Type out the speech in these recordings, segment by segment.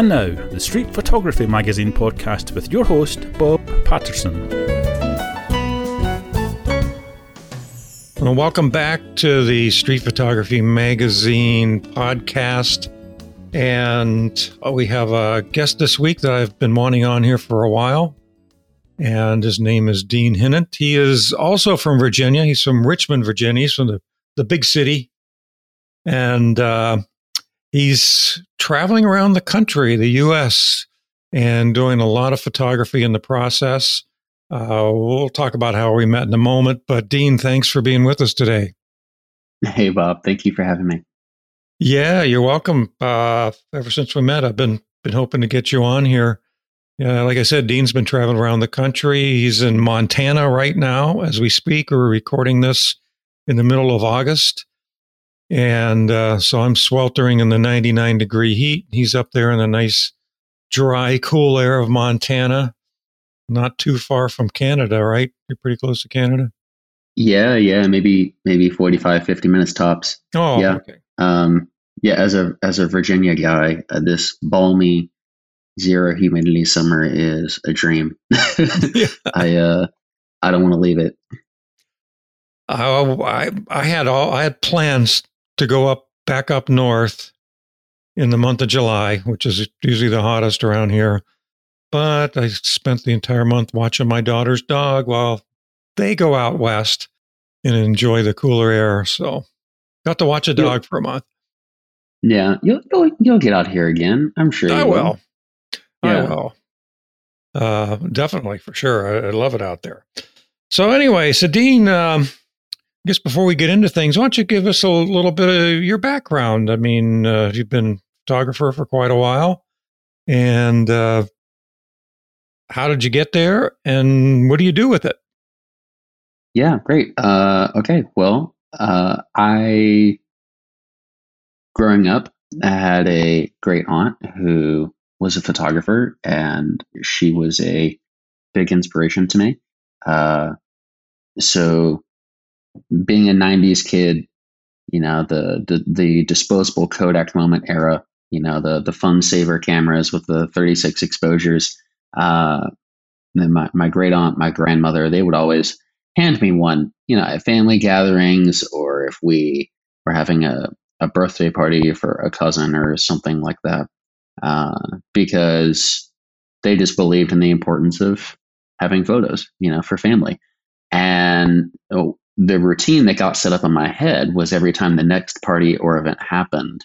And now, the Street Photography Magazine podcast with your host, Bob Patterson. Well, welcome back to the Street Photography Magazine podcast. And uh, we have a guest this week that I've been wanting on here for a while. And his name is Dean Hinnant. He is also from Virginia. He's from Richmond, Virginia. He's from the, the big city. And uh, he's traveling around the country, the U.S., and doing a lot of photography in the process. Uh, we'll talk about how we met in a moment. But Dean, thanks for being with us today. Hey, Bob. Thank you for having me. Yeah, you're welcome. Uh, ever since we met, I've been been hoping to get you on here. Yeah, like I said, Dean's been traveling around the country. He's in Montana right now as we speak. We're recording this in the middle of August. And uh, so I'm sweltering in the 99 degree heat. He's up there in the nice, dry, cool air of Montana, not too far from Canada, right? You're pretty close to Canada. Yeah, yeah, maybe maybe 45, 50 minutes tops. Oh, yeah. okay. Um, yeah, as a as a Virginia guy, uh, this balmy zero humidity summer is a dream. I uh, I don't want to leave it. Oh, I I had all I had plans to go up back up north in the month of July, which is usually the hottest around here. But I spent the entire month watching my daughter's dog while they go out west and enjoy the cooler air. So got to watch a dog You'll, for a month. Yeah, you'll, you'll you'll get out here again. I'm sure. I you will. I Yeah. will. Uh, definitely for sure. I, I love it out there. So anyway, Sadine, um, I guess before we get into things, why don't you give us a little bit of your background? I mean, uh, you've been a photographer for quite a while, and uh, how did you get there, and what do you do with it? Yeah, great. Uh, okay, well, uh, I growing up I had a great aunt who was a photographer, and she was a big inspiration to me. Uh, so, being a '90s kid, you know, the the, the disposable Kodak moment era, you know, the the fun saver cameras with the 36 exposures. Uh, then my my great aunt, my grandmother, they would always hand me one, you know, at family gatherings or if we were having a, a birthday party for a cousin or something like that, uh, because they just believed in the importance of having photos, you know, for family. And oh, the routine that got set up in my head was every time the next party or event happened,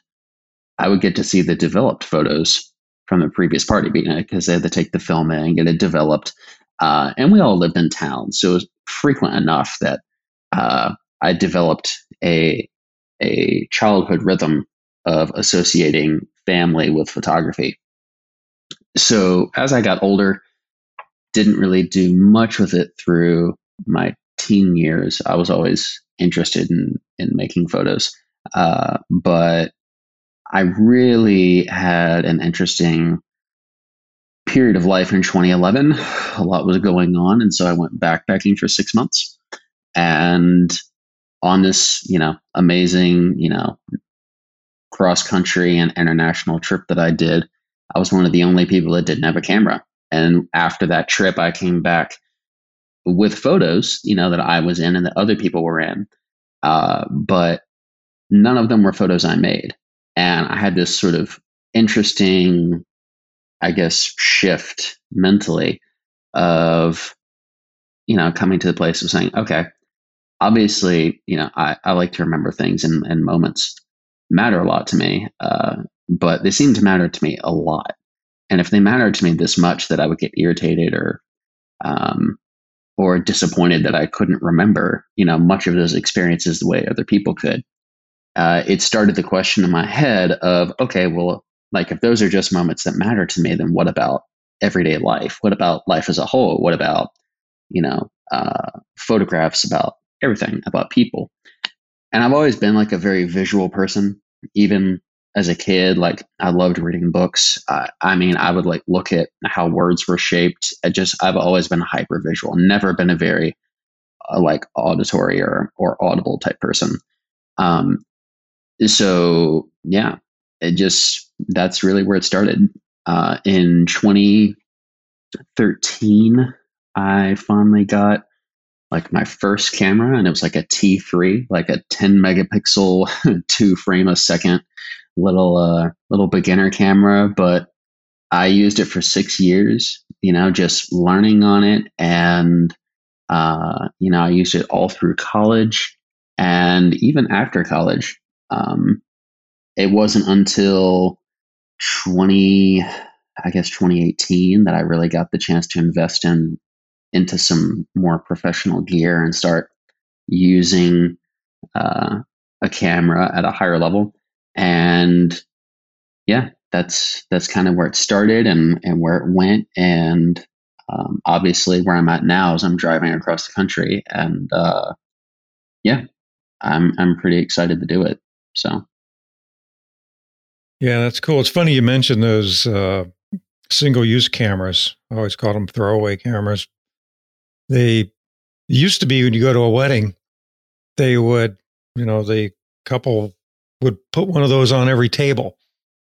I would get to see the developed photos from the previous party because they had to take the film in and get it developed. Uh, and we all lived in town, so it was frequent enough that uh, I developed a a childhood rhythm of associating family with photography. So as I got older, didn't really do much with it through my teen years. I was always interested in in making photos, uh, but I really had an interesting period of life in 2011. A lot was going on, and so I went backpacking for six months. And on this, you know, amazing, you know, cross country and international trip that I did, I was one of the only people that didn't have a camera. And after that trip, I came back with photos, you know, that I was in and that other people were in, uh, but none of them were photos I made. And I had this sort of interesting, I guess, shift mentally of, you know, coming to the place of saying, okay, obviously, you know, I, I like to remember things and, and moments matter a lot to me, uh, but they seem to matter to me a lot. And if they mattered to me this much that I would get irritated or, um, or disappointed that I couldn't remember, you know, much of those experiences the way other people could, uh, it started the question in my head of, okay, well, like if those are just moments that matter to me, then what about everyday life? What about life as a whole? What about, you know, uh, photographs about everything, about people? And I've always been like a very visual person, even as a kid. Like I loved reading books. I, I mean, I would like look at how words were shaped. I just, I've always been hyper visual, never been a very uh, like auditory or, or audible type person. Um, so yeah, it just, that's really where it started. uh, in 2013, I finally got like my first camera, and it was like a T3, like a 10 megapixel, two frame a second little uh, little beginner camera. But I used it for six years, you know, just learning on it, and uh, you know, I used it all through college and even after college. Um, it wasn't until 20 i guess 2018 that i really got the chance to invest in into some more professional gear and start using uh, a camera at a higher level and yeah that's that's kind of where it started and and where it went and um, obviously where i'm at now is i'm driving across the country and uh, yeah i'm i'm pretty excited to do it so yeah, that's cool. It's funny you mentioned those uh, single use cameras. I always call them throwaway cameras. They used to be when you go to a wedding, they would, you know, the couple would put one of those on every table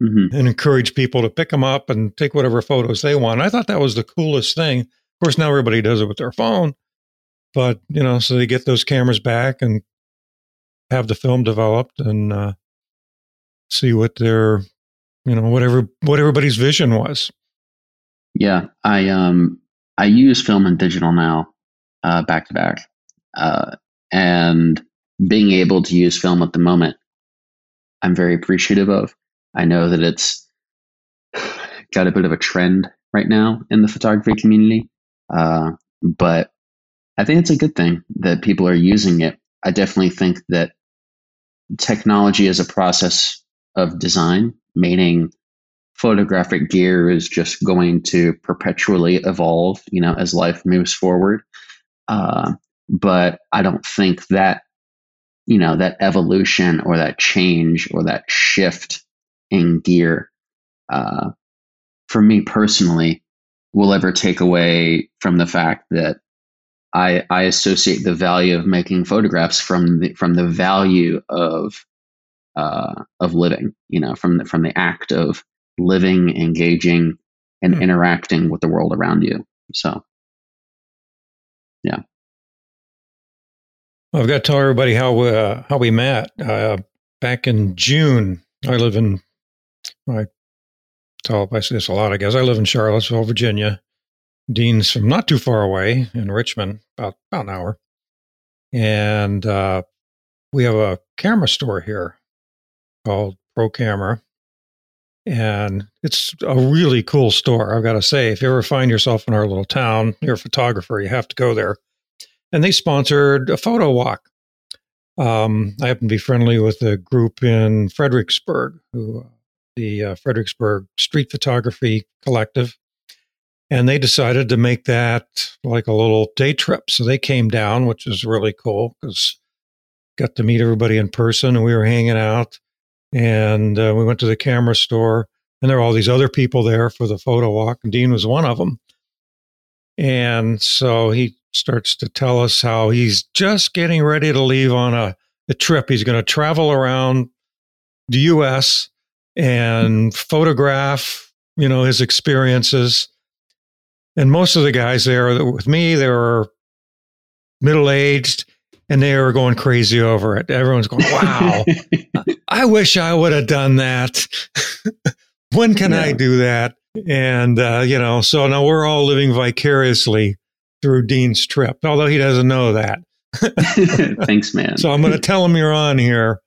mm-hmm. and encourage people to pick them up and take whatever photos they want. I thought that was the coolest thing. Of course, now everybody does it with their phone, but you know, so they get those cameras back and have the film developed and uh, see what their you know whatever what everybody's vision was yeah i um i use film and digital now uh back to back uh and being able to use film at the moment i'm very appreciative of. I know that it's got a bit of a trend right now in the photography community uh but i think it's a good thing that people are using it. I definitely think that technology is a process of design, meaning photographic gear is just going to perpetually evolve, you know, as life moves forward. Uh, but I don't think that, you know, that evolution or that change or that shift in gear, uh, for me personally, will ever take away from the fact that I, I associate the value of making photographs from the, from the value of uh, of living, you know, from the, from the act of living, engaging, and hmm. interacting with the world around you. So, yeah. Well, I've got to tell everybody how uh, how we met uh, back in June. I live in I tell I say this a lot. I guess I live in Charlottesville, Virginia. Dean's from not too far away in Richmond, about about an hour, and uh, we have a camera store here called Pro Camera. And it's a really cool store, I've got to say. If you ever find yourself in our little town, you're a photographer, you have to go there. And they sponsored a photo walk. Um, I happen to be friendly with a group in Fredericksburg, who, the uh, Fredericksburg Street Photography Collective. And they decided to make that like a little day trip. So they came down, which was really cool because got to meet everybody in person and we were hanging out and uh, we went to the camera store and there were all these other people there for the photo walk. And dean was one of them. And so he starts to tell us how he's just getting ready to leave on a, a trip. He's going to travel around the us and photograph you know his experiences. And most of the guys there with me they were middle aged and they were going crazy over it. Everyone's going, "Wow, I wish I would have done that. when can yeah. I do that?" And uh, you know, so now we're all living vicariously through Dean's trip, although he doesn't know that. Thanks, man. So I'm going to tell him you're on here.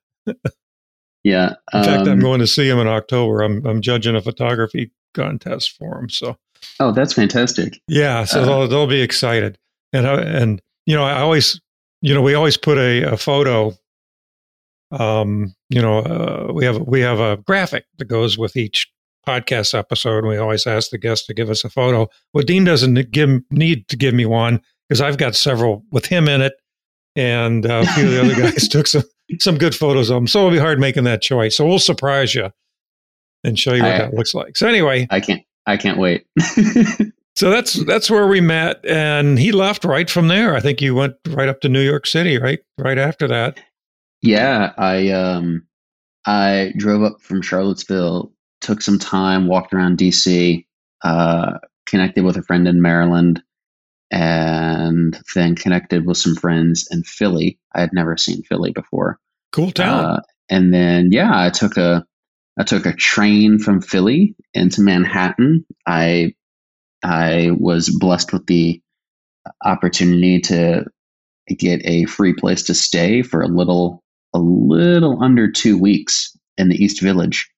yeah. In fact, I'm um, going to see him in October. I'm I'm judging a photography contest for him. So. Oh, that's fantastic. Yeah, so uh, they'll, they'll be excited, and I, and you know, I always you know, we always put a, a photo. Um, you know, uh, we have we have a graphic that goes with each podcast episode, and we always ask the guest to give us a photo. Well, Dean doesn't give need to give me one because I've got several with him in it, and uh, a few of the other guys took some some good photos of him. So it'll be hard making that choice. So we'll surprise you and show you what I, that looks like. So anyway, I can't I can't wait. So that's that's where we met, and he left right from there. I think you went right up to New York City, right? Right after that. Yeah, I um, I drove up from Charlottesville took some time, walked around DC, uh, connected with a friend in Maryland, and then connected with some friends in Philly. I had never seen Philly before. Cool town. Uh, and then yeah, I took a I took a train from Philly into Manhattan. I I was blessed with the opportunity to get a free place to stay for a little a little under two weeks in the East Village,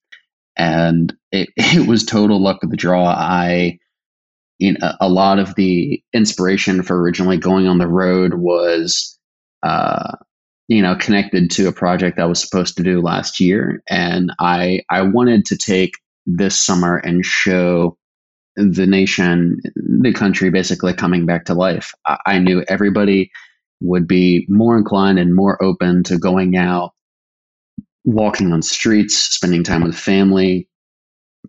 and it, it was total luck of the draw. I you know, a lot of the inspiration for originally going on the road was uh, you know connected to a project I was supposed to do last year, and I I wanted to take this summer and show the nation, the country, basically coming back to life. I, I knew everybody would be more inclined and more open to going out, walking on streets, spending time with family,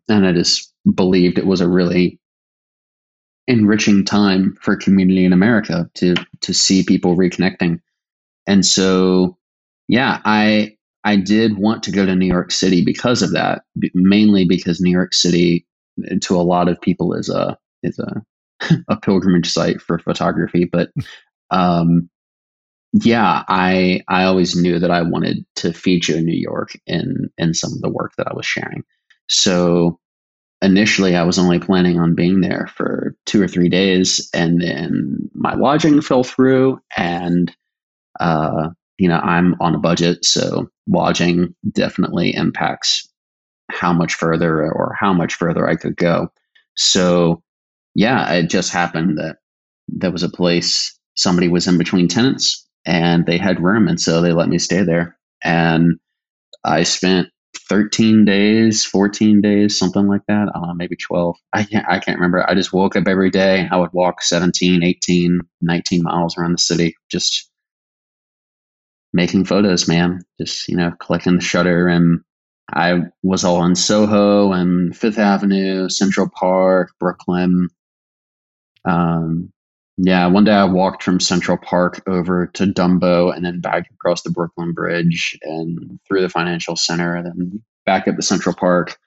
and I just believed it was a really enriching time for community in America to to see people reconnecting. And so, yeah, I I did want to go to New York City because of that, mainly because New York City, to a lot of people, is a is a a pilgrimage site for photography. But um, yeah, I I always knew that I wanted to feature New York in in some of the work that I was sharing. So initially I was only planning on being there for two or three days, and then my lodging fell through, and uh, you know I'm on a budget, so lodging definitely impacts how much further or how much further I could go. So yeah, it just happened that there was a place somebody was in between tenants and they had room, and so they let me stay there, and I spent 13 days, 14 days, something like that. Maybe 12. I can't, I can't remember. I just woke up every day. I would walk 17, 18, 19 miles around the city, just making photos, man. Just, you know, clicking the shutter. And I was all in Soho and Fifth Avenue, Central Park, Brooklyn. Um, yeah, one day I walked from Central Park over to Dumbo and then back across the Brooklyn Bridge and through the financial center, and then back up to Central Park.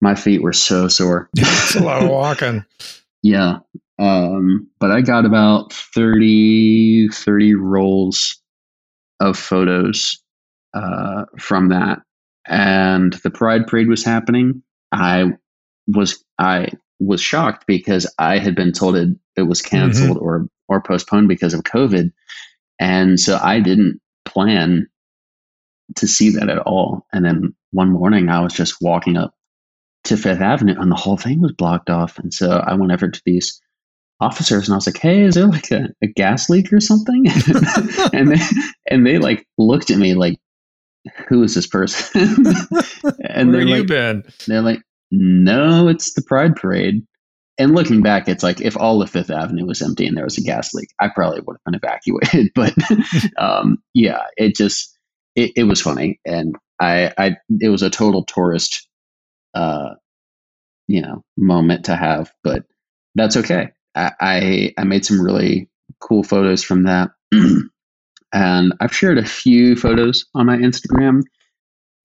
My feet were so sore. it's a lot of walking. yeah. Um, but I got about 30, 30 rolls of photos uh, from that. And the Pride Parade was happening. I was I was shocked because I had been told it, it was canceled mm-hmm. or or postponed because of COVID, and so I didn't plan to see that at all. And then one morning, I was just walking up to Fifth Avenue, and the whole thing was blocked off. And so I went over to these officers, and I was like, "Hey, is there like a, a gas leak or something?" and they and they like looked at me like, "Who is this person?" and Where have like, you been? They're like, no, it's the Pride Parade. And looking back, it's like if all of Fifth Avenue was empty and there was a gas leak, I probably would have been evacuated. But um, yeah, it just it, it, was funny, and I, I it was a total tourist, uh, you know, moment to have. But that's okay. I I, I made some really cool photos from that, and I've shared a few photos on my Instagram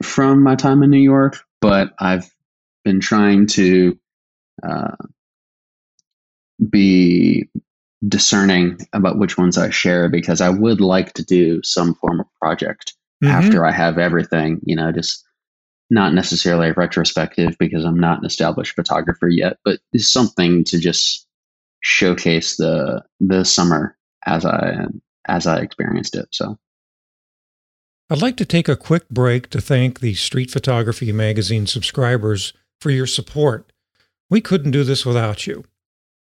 from my time in New York, but I've been trying to uh, be discerning about which ones I share because I would like to do some form of project mm-hmm. after I have everything, you know, just not necessarily a retrospective because I'm not an established photographer yet, but it's something to just showcase the the summer as I as I experienced it. So I'd like to take a quick break to thank the Street Photography Magazine subscribers for your support. We couldn't do this without you.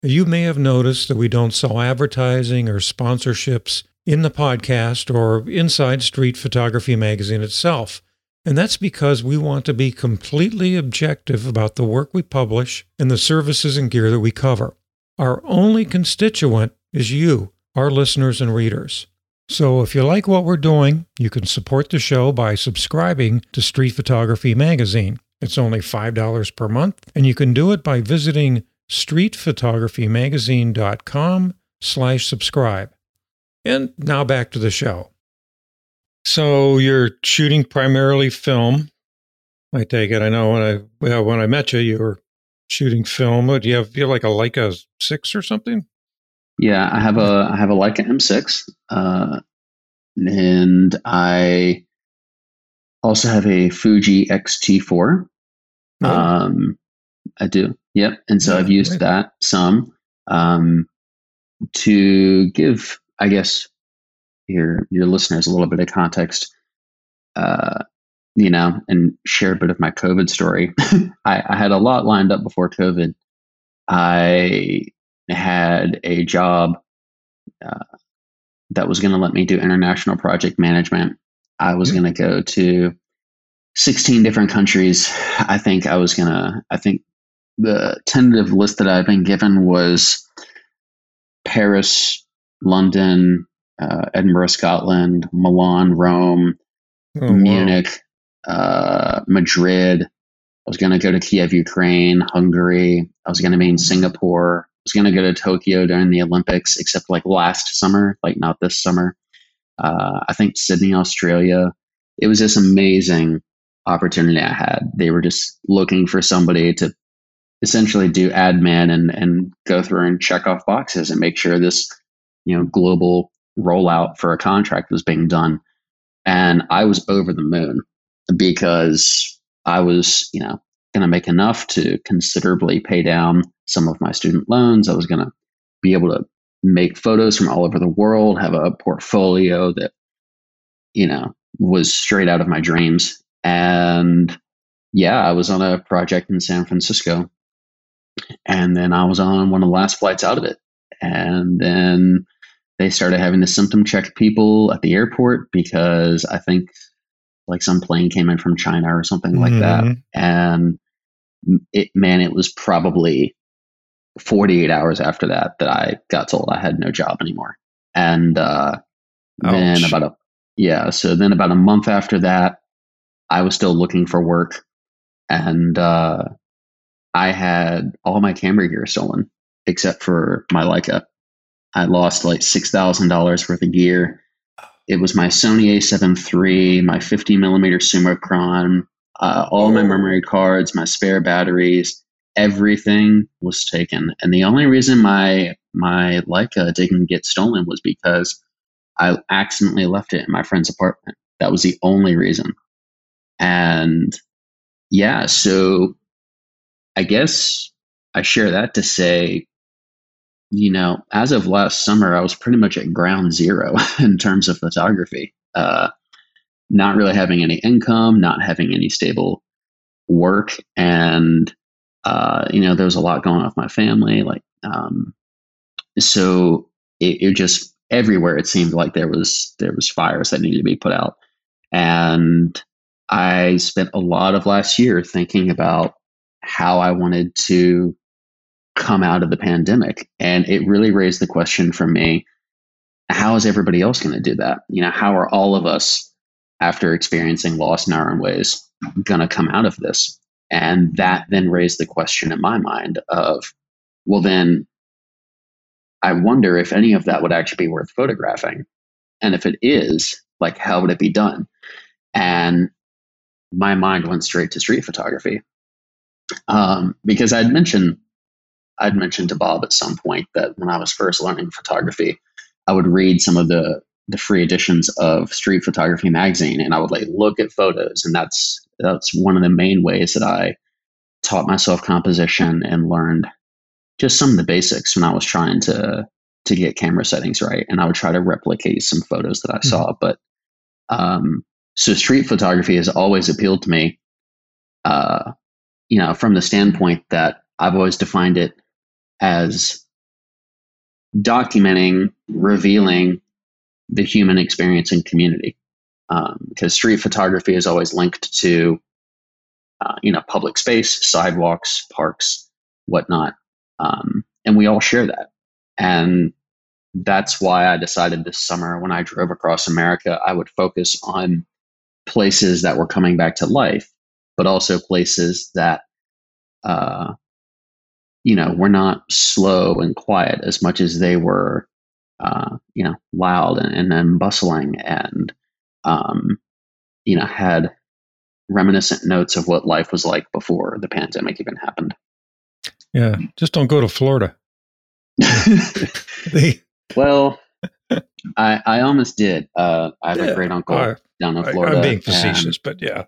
You may have noticed that we don't sell advertising or sponsorships in the podcast or inside Street Photography Magazine itself. And that's because we want to be completely objective about the work we publish and the services and gear that we cover. Our only constituent is you, our listeners and readers. So if you like what we're doing, you can support the show by subscribing to Street Photography Magazine. It's only $5 per month, and you can do it by visiting streetphotographymagazine.com slash subscribe. And now back to the show. So you're shooting primarily film. I take it. I know when I well, when I met you, you were shooting film. Do you have you have like a Leica six or something? Yeah, I have a I have a Leica M6, uh, and I also have a Fuji X-T4. Oh. Um, I do. Yep. And so Yeah, I've used great. that some um, to give, I guess, your your listeners a little bit of context. Uh, you know, and share a bit of my COVID story. I, I had a lot lined up before COVID. I had a job uh, that was going to let me do international project management. I was Yeah. going to go to 16 different countries. I think I was going to, I think the tentative list that I've been given was Paris, London, uh, Edinburgh, Scotland, Milan, Rome, Oh, wow. Munich, uh, Madrid. I was going to go to Kiev, Ukraine, Hungary. I was going to be in Singapore. Was going to go to Tokyo during the Olympics, except like last summer, like not this summer. Uh, I think Sydney, Australia. It was this amazing opportunity I had. They were just looking for somebody to essentially do admin and, and go through and check off boxes and make sure this, you know, global rollout for a contract was being done. And I was over the moon because I was, you know, going to make enough to considerably pay down some of my student loans. I was going to be able to make photos from all over the world, have a portfolio that, you know, was straight out of my dreams. And yeah, I was on a project in San Francisco. And then I was on one of the last flights out of it. And then they started having to symptom check people at the airport because I think like some plane came in from China or something like that. Mhm. And it, man, it was probably 48 hours after that that I got told I had no job anymore. And uh, then about a yeah, so then about a month after that, I was still looking for work, and uh, I had all my camera gear stolen except for my Leica. I lost like six thousand dollars worth of gear. It was my Sony A7 III, my 50 millimeter Summicron, uh, all my memory cards, my spare batteries, everything was taken. And the only reason my my Leica didn't get stolen was because I accidentally left it in my friend's apartment. That was the only reason. And yeah, so I guess I share that to say, you know, as of last summer, I was pretty much at ground zero in terms of photography. Uh, not really having any income, not having any stable work, and uh, you know, there was a lot going on with my family. Like, um, so it, it just everywhere it seemed like there was there was fires that needed to be put out, and I spent a lot of last year thinking about how I wanted to come out of the pandemic. And it really raised the question for me how is everybody else going to do that? You know, how are all of us, after experiencing loss in our own ways, going to come out of this? And that then raised the question in my mind of, well, then I wonder if any of that would actually be worth photographing. And if it is, like, how would it be done? And my mind went straight to street photography um, because I'd mentioned I'd mentioned to Bob at some point that when I was first learning photography, I would read some of the the free editions of Street Photography magazine, and I would like look at photos, and that's that's one of the main ways that I taught myself composition and learned just some of the basics when I was trying to to get camera settings right, and I would try to replicate some photos that I saw. But um, so street photography has always appealed to me, uh, you know, from the standpoint that I've always defined it as documenting, revealing the human experience and community. Um, because street photography is always linked to, uh, you know, public space, sidewalks, parks, whatnot, um, and we all share that. And that's why I decided this summer when I drove across America, I would focus on places that were coming back to life, but also places that uh, you know, were not slow and quiet as much as they were, uh, you know, loud and, and then bustling and, um, you know, had reminiscent notes of what life was like before the pandemic even happened. Yeah, just don't go to Florida. well, I I almost did. Uh, I have Yeah, a great uncle I- down in Florida. I, am being and- facetious, but yeah.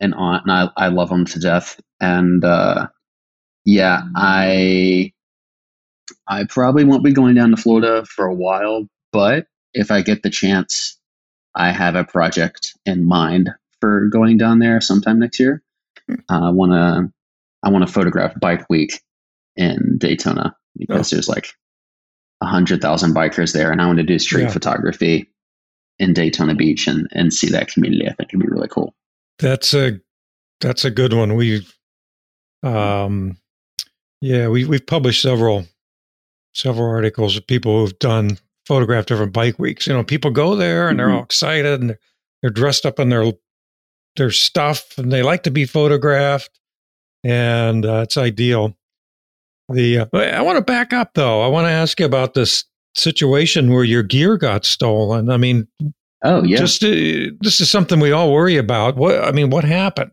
an aunt, and I, I love them to death. And uh, yeah, I I probably won't be going down to Florida for a while, but if I get the chance, I have a project in mind for going down there sometime next year. I want to I want to photograph Bike Week in Daytona because there's like a hundred thousand bikers there, and I want to do street Yeah. photography in Daytona Beach and and see that community. I think it'd be really cool. That's a that's a good one. We um yeah, we we've published several several articles of people who've done photographed different bike weeks. You know, people go there and they're all excited and they're, they're dressed up in their their stuff and they like to be photographed and uh, it's ideal. The uh, I want to back up though. I want to ask you about this situation where your gear got stolen. I mean, Oh yeah. just uh, this is something we all worry about. What I mean, what happened?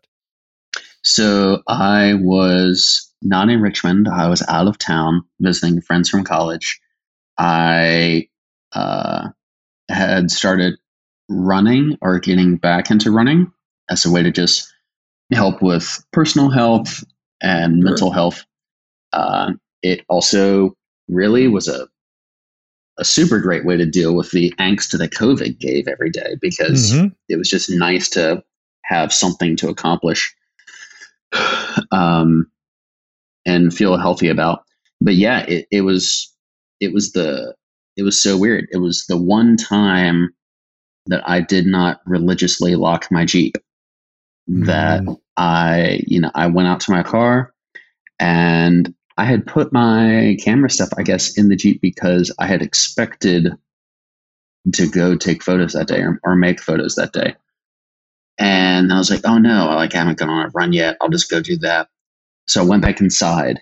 So I was not in Richmond. I was out of town visiting friends from college. I uh, had started running or getting back into running as a way to just help with personal health and Sure. mental health. Uh, it also really was a a super great way to deal with the angst that COVID gave every day because Mhm. it was just nice to have something to accomplish um, and feel healthy about. But yeah, it, it was it was the it was so weird. It was the one time that I did not religiously lock my Jeep. That mm. I, you know, I went out to my car and I had put my camera stuff, I guess, in the Jeep because I had expected to go take photos that day or, or make photos that day. And I was like, oh no, I like haven't gone on a run yet. I'll just go do that. So I went back inside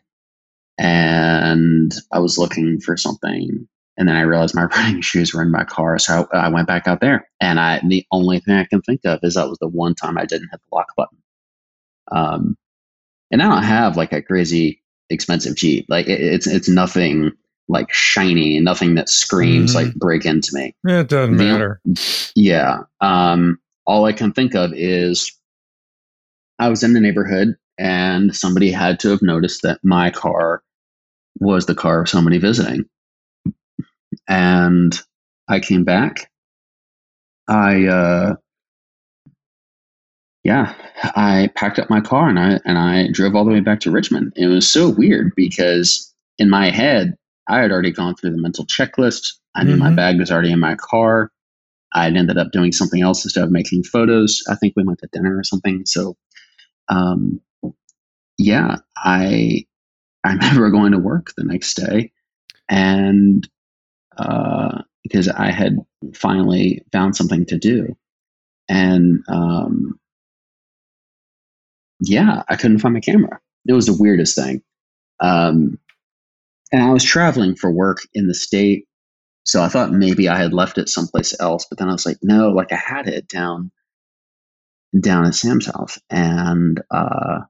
and I was looking for something. And then I realized my running shoes were in my car. So I, I went back out there. And I the only thing I can think of is that was the one time I didn't hit the lock button. Um, and I don't have like a crazy expensive Jeep. Like it, it's it's nothing like shiny, nothing that screams Mhm. like break into me. It doesn't The- matter. Yeah. Um, all I can think of is I was in the neighborhood and somebody had to have noticed that my car was the car of somebody visiting. And I came back. I uh yeah, I packed up my car and I and I drove all the way back to Richmond. It was so weird because in my head I had already gone through the mental checklist. I knew my Mhm. bag was already in my car. I had ended up doing something else instead of making photos. I think we went to dinner or something. So, um, yeah, I I remember going to work the next day, and uh, because I had finally found something to do, and um, yeah, I couldn't find my camera. It was the weirdest thing. Um, and I was traveling for work in the state so I thought maybe I had left it someplace else, but then I was like, no, like I had it down down at Sam's house, and uh,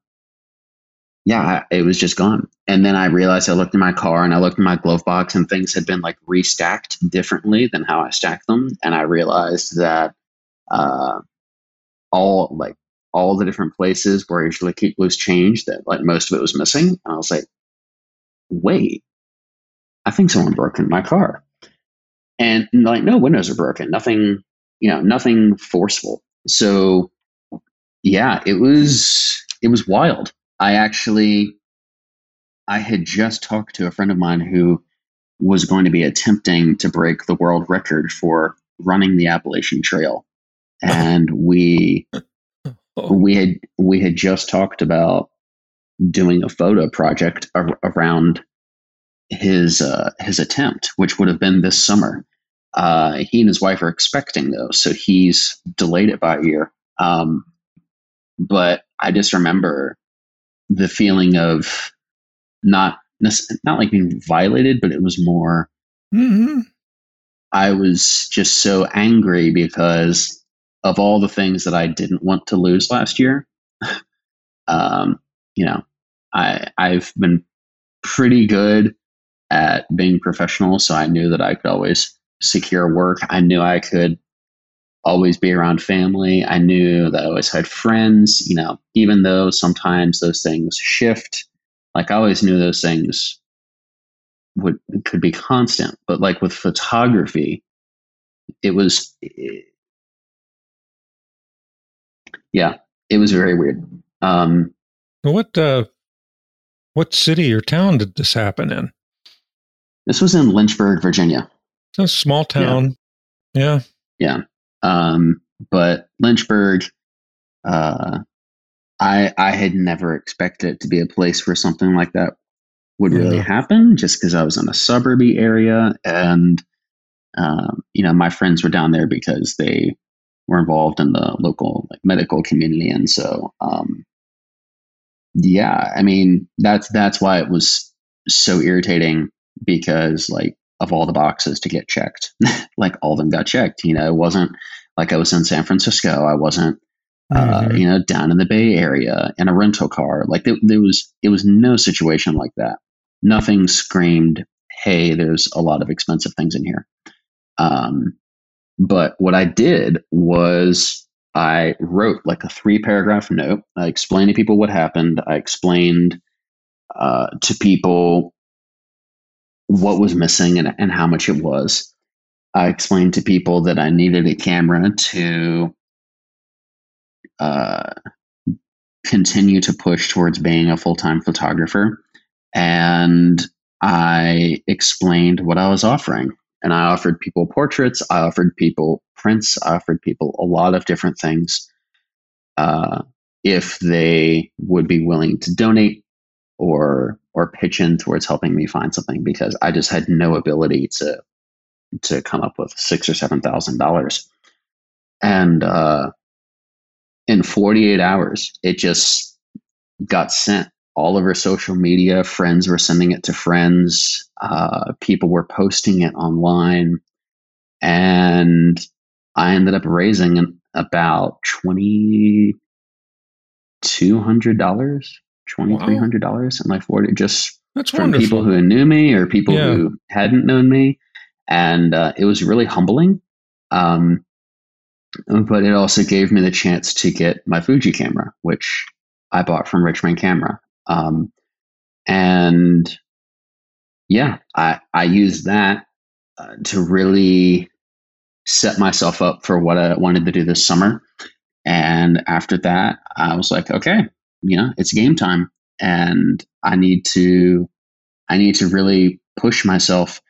yeah, it was just gone. And then I realized I looked in my car and I looked in my glove box, and things had been like restacked differently than how I stacked them, and I realized that uh, all like all the different places where I usually keep loose change, that like most of it was missing, and I was like, wait, I think someone broke into my car. And like no windows are broken. Nothing you know nothing forceful. So yeah it was it was wild i actually i had just talked to a friend of mine who was going to be attempting to break the world record for running the appalachian trail and we we had we had just talked about doing a photo project ar- around his uh, his attempt, which would have been this summer. Uh, he and his wife are expecting though, so he's delayed it by a year. Um, but I just remember the feeling of not not like being violated, but it was more hmm I was just so angry because of all the things that I didn't want to lose last year. um, you know, I I've been pretty good at being professional, so I knew that I could always secure work. I knew I could always be around family. I knew that I always had friends, you know, even though sometimes those things shift. Like I always knew those things would could be constant, but like with photography, it was it, yeah, it was very weird. Um, what uh, what city or town did this happen in? This was in Lynchburg, Virginia. It's a small town. Yeah. Yeah. Um, but Lynchburg, uh, I I had never expected it to be a place where something like that would really happen, just because I was in a suburby area, and um, you know my friends were down there because they were involved in the local like, medical community, and so um, yeah, I mean that's that's why it was so irritating because like of all the boxes to get checked, like all of them got checked. You know, it wasn't like I was in San Francisco. I wasn't, uh, mm-hmm. you know, down in the Bay Area in a rental car. Like there, there was, it was no situation like that. Nothing screamed, "Hey, there's a lot of expensive things in here." Um, but what I did was I wrote like a three paragraph note. I explained to people what happened. I explained uh, to people what was missing and, and how much it was. I explained to people that I needed a camera to uh, continue to push towards being a full time photographer. And I explained what I was offering. And I offered people portraits, I offered people prints, I offered people a lot of different things. Uh, if they would be willing to donate or or pitch in towards helping me find something because I just had no ability to to come up with six or seven thousand dollars. And uh, in 48 hours, it just got sent all over social media. Friends were sending it to friends. Uh, people were posting it online, and I ended up raising about twenty two hundred dollars twenty three hundred dollars in my forty just That's from wonderful. people who knew me or people Yeah. who hadn't known me, and uh, it was really humbling. Um, but it also gave me the chance to get my Fuji camera, which I bought from Richmond Camera, um, and yeah, I I used that uh, to really set myself up for what I wanted to do this summer. And after that, I was like, okay, you know, it's game time and I need to, I need to really push myself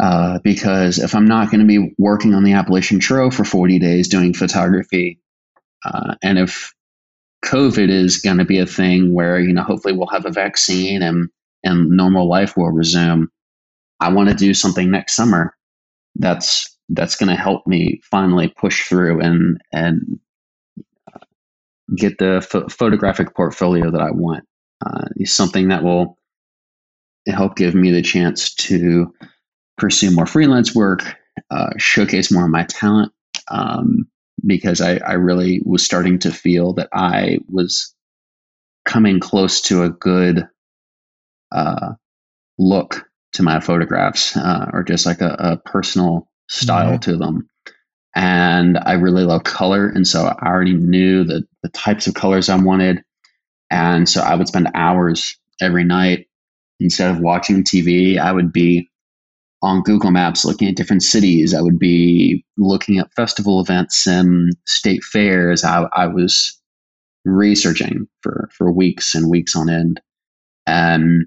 uh, because if I'm not going to be working on the Appalachian Trail for 40 days doing photography, uh, and if COVID is going to be a thing where, you know, hopefully we'll have a vaccine and, and normal life will resume, I want to do something next summer that's that's going to help me finally push through and and get the ph- photographic portfolio that I want. Uh, something that will help give me the chance to pursue more freelance work, uh, showcase more of my talent, um, because I, I really was starting to feel that I was coming close to a good uh, look to my photographs, uh, or just like a, a personal style Mhm. to them and I really love color. And so I already knew the, the types of colors I wanted. And so I would spend hours every night instead of watching TV. I would be on Google Maps looking at different cities. I would be looking at festival events and state fairs. I, I was researching for, for weeks and weeks on end and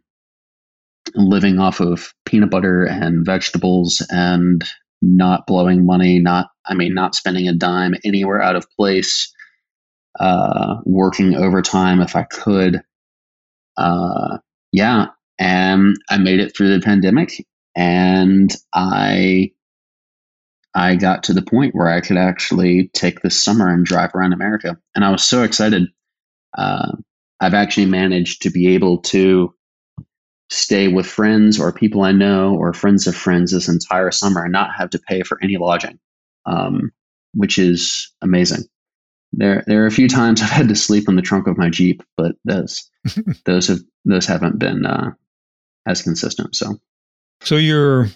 living off of peanut butter and vegetables and not blowing money, not I mean not spending a dime anywhere out of place, uh, working overtime if I could. Uh, yeah, and I made it through the pandemic, and I I got to the point where I could actually take this summer and drive around America, and I was so excited. Uh, I've actually managed to be able to stay with friends or people I know or friends of friends this entire summer and not have to pay for any lodging, um, which is amazing. there there are a few times I've had to sleep in the trunk of my Jeep, but those those have those haven't been uh, as consistent. So, so you're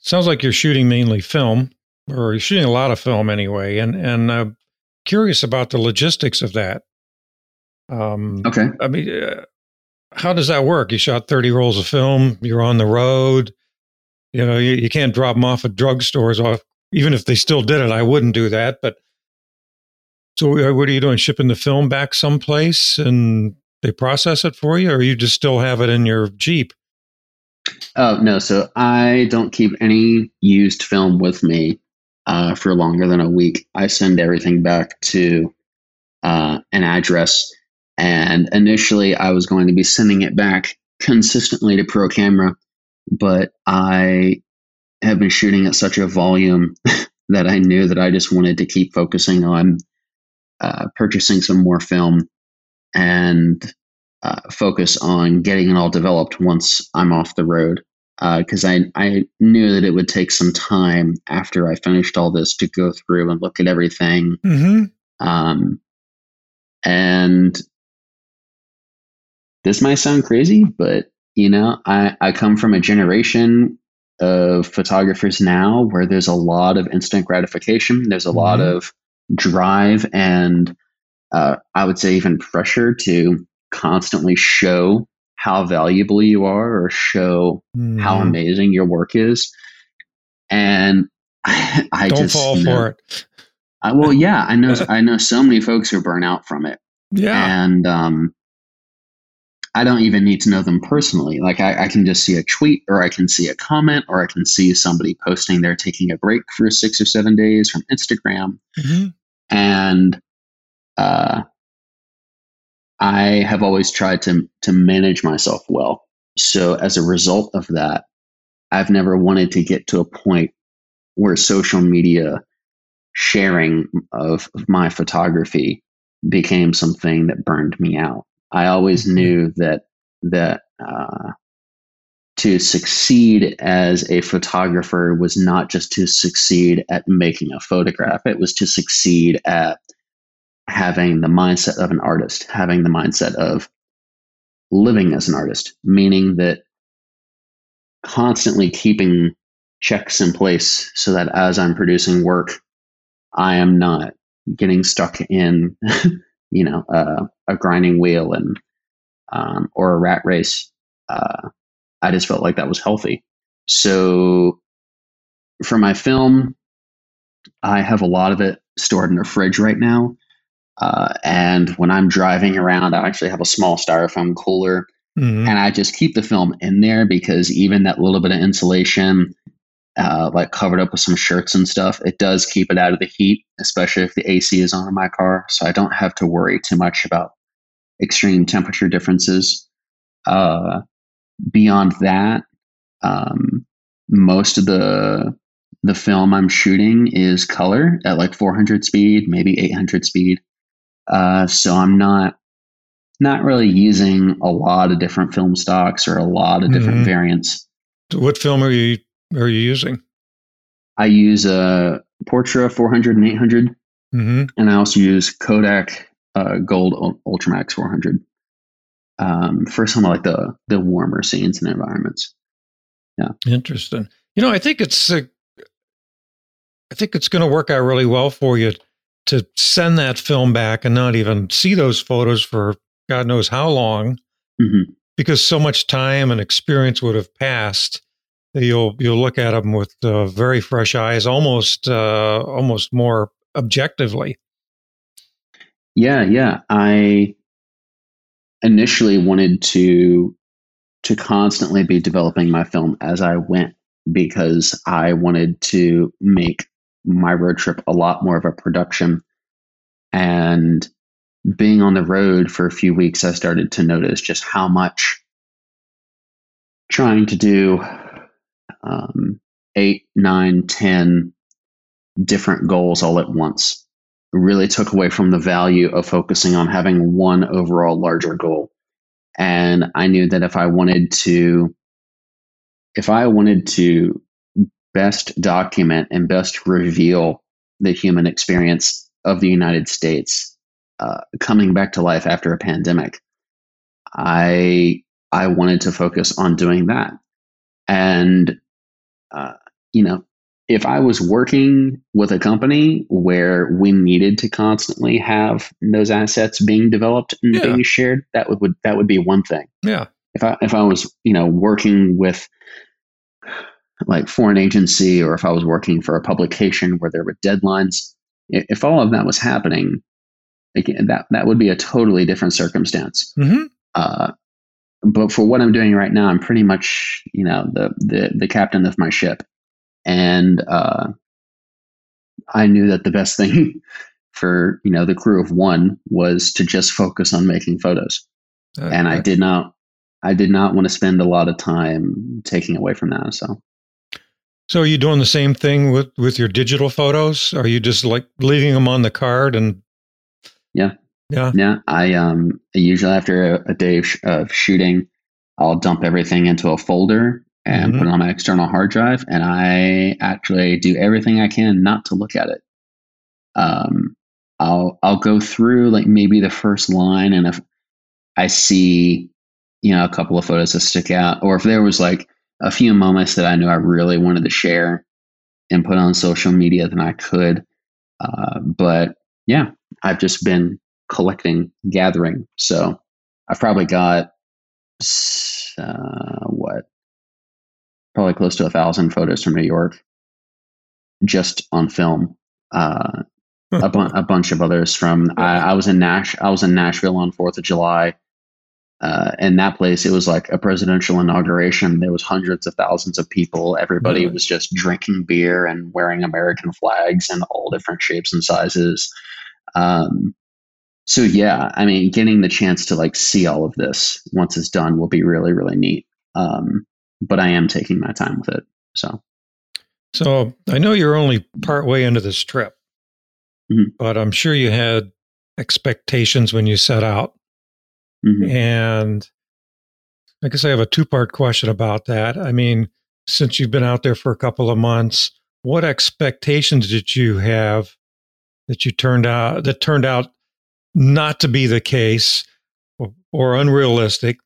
sounds like you're shooting mainly film, or you're shooting a lot of film anyway, and and uh, curious about the logistics of that. Um, okay, I mean, uh, how does that work? You shot thirty rolls of film. You're on the road. You know, you, you can't drop them off at drugstores. Off, even if they still did it, I wouldn't do that. But so, uh, what are you doing? Shipping the film back someplace, and they process it for you, or you just still have it in your Jeep? Oh no, so I don't keep any used film with me uh, for longer than a week. I send everything back to uh, an address, and initially I was going to be sending it back consistently to Pro Camera, but I have been shooting at such a volume that I knew that I just wanted to keep focusing on uh, purchasing some more film and uh, focus on getting it all developed once I'm off the road. Because uh, I, I knew that it would take some time after I finished all this to go through and look at everything. Mm-hmm. Um, and this might sound crazy, but you know, I, I come from a generation of photographers now where there's a lot of instant gratification. There's a mm-hmm. lot of drive and uh, I would say even pressure to constantly show how valuable you are or show mm. how mm-hmm. amazing your work is. And I, I don't just fall know, for it. I, well, yeah, I know. I know so many folks who burn out from it. Yeah, and um, I don't even need to know them personally. Like I, I, can just see a tweet, or I can see a comment, or I can see somebody posting they're taking a break for six or seven days from Instagram, mm-hmm. and uh, I have always tried to to manage myself well. So as a result of that, I've never wanted to get to a point where social media sharing of, of my photography became something that burned me out. I always mm-hmm. knew that that uh, to succeed as a photographer was not just to succeed at making a photograph; it was to succeed at having the mindset of an artist, having the mindset of living as an artist, meaning that constantly keeping checks in place so that as I'm producing work, I am not getting stuck in, you know, uh, a grinding wheel and um, or a rat race. Uh, I just felt like that was healthy. So for my film, I have a lot of it stored in a fridge right now. Uh, and when I'm driving around, I actually have a small styrofoam cooler. Mm-hmm. And I just keep the film in there because even that little bit of insulation, uh, like covered up with some shirts and stuff, it does keep it out of the heat, especially if the AC is on in my car. So I don't have to worry too much about extreme temperature differences. Uh, beyond that, um, most of the the film I'm shooting is color at like 400 speed, maybe 800 speed. Uh, so I'm not not really using a lot of different film stocks or a lot of different mm-hmm. variants. What film are you are you using? I use a Portra 400 and 800, mm-hmm. and I also use Kodak uh, Gold Ultramax 400 um, for some of like the the warmer scenes and environments. Yeah, interesting. You know, I think it's uh, I think it's going to work out really well for you to send that film back and not even see those photos for God knows how long, mm-hmm. because so much time and experience would have passed you'll you'll look at them with uh, very fresh eyes, almost uh, almost more objectively. Yeah, yeah. I initially wanted to to constantly be developing my film as I went because I wanted to make my road trip a lot more of a production. And being on the road for a few weeks, I started to notice just how much trying to do um, eight, nine, ten different goals all at once really took away from the value of focusing on having one overall larger goal. And I knew that if I wanted to, if I wanted to best document and best reveal the human experience of the United States uh, coming back to life after a pandemic, I I wanted to focus on doing that. And uh, you know, if I was working with a company where we needed to constantly have those assets being developed and Yeah. being shared, that would, would that would be one thing. Yeah. If I if I was you know working with like for an agency or if I was working for a publication where there were deadlines, if all of that was happening, again, that that would be a totally different circumstance. hmm Uh, but for what I'm doing right now, I'm pretty much, you know, the the, the captain of my ship, and uh, I knew that the best thing for you know the crew of one was to just focus on making photos, and I did not, I did not want to spend a lot of time taking away from that. So So are you doing the same thing with with your digital photos? Are you just like leaving them on the card and Yeah. Yeah. yeah, I um usually after a, a day of, sh- of shooting, I'll dump everything into a folder and Mhm. put it on my external hard drive, and I actually do everything I can not to look at it. Um, I'll I'll go through like maybe the first line, and if I see you know a couple of photos that stick out, or if there was like a few moments that I knew I really wanted to share and put on social media, then I could. Uh, but yeah, I've just been collecting, gathering. So I've probably got uh, what, probably close to a thousand photos from New York, just on film. Uh, a, bu- a bunch of others from. I, I was in Nash. I was in Nashville on Fourth of July. Uh, and that place, it was like a presidential inauguration. There was hundreds of thousands of people. Everybody was just drinking beer and wearing American flags in all different shapes and sizes. Um, so yeah, I mean, getting the chance to like see all of this once it's done will be really, really neat. Um, but I am taking my time with it. So So I know you're only part way into this trip, Mhm. but I'm sure you had expectations when you set out. mhm. And I guess I have a two part question about that. I mean, since you've been out there for a couple of months, what expectations did you have that you turned out that turned out not to be the case or, or unrealistic?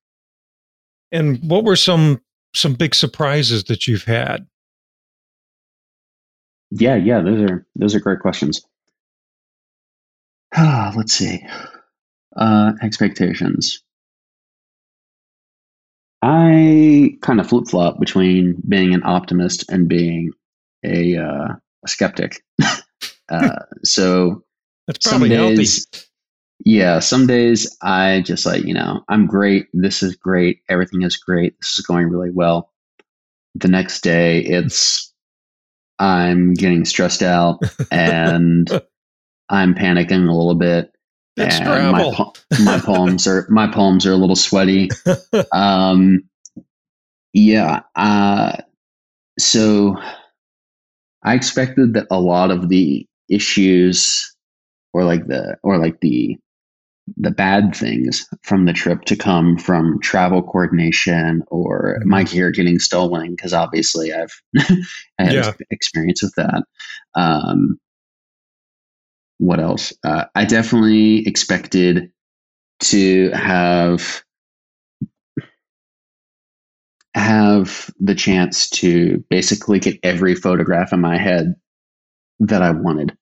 And what were some some big surprises that you've had? yeah, yeah, those are those are great questions. Let's see. Uh, expectations. I kind of flip flop between being an optimist and being a, uh, a skeptic. uh, so That's some probably healthy. Yeah, some days I just like, you know, I'm great. This is great. Everything is great. This is going really well. The next day, it's I'm getting stressed out and I'm panicking a little bit. It's and my, travel. my palms are my palms are a little sweaty. Um, yeah. Uh, so I expected that a lot of the issues, or like the or like the the bad things from the trip to come from travel coordination or Mhm. my gear getting stolen because obviously I've I have Yeah. experience with that. Um, what else? Uh, I definitely expected to have have the chance to basically get every photograph in my head that I wanted.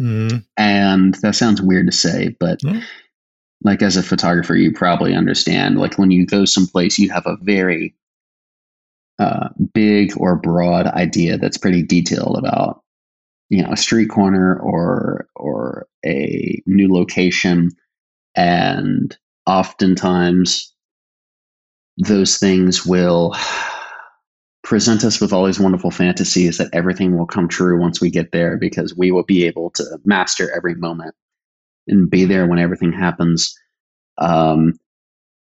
Mm, And that sounds weird to say, but No. like as a photographer, you probably understand. Like when you go someplace, you have a very uh, big or broad idea that's pretty detailed about, you know, a street corner or or a new location, and oftentimes those things will present us with all these wonderful fantasies that everything will come true once we get there because we will be able to master every moment and be there when everything happens. Um,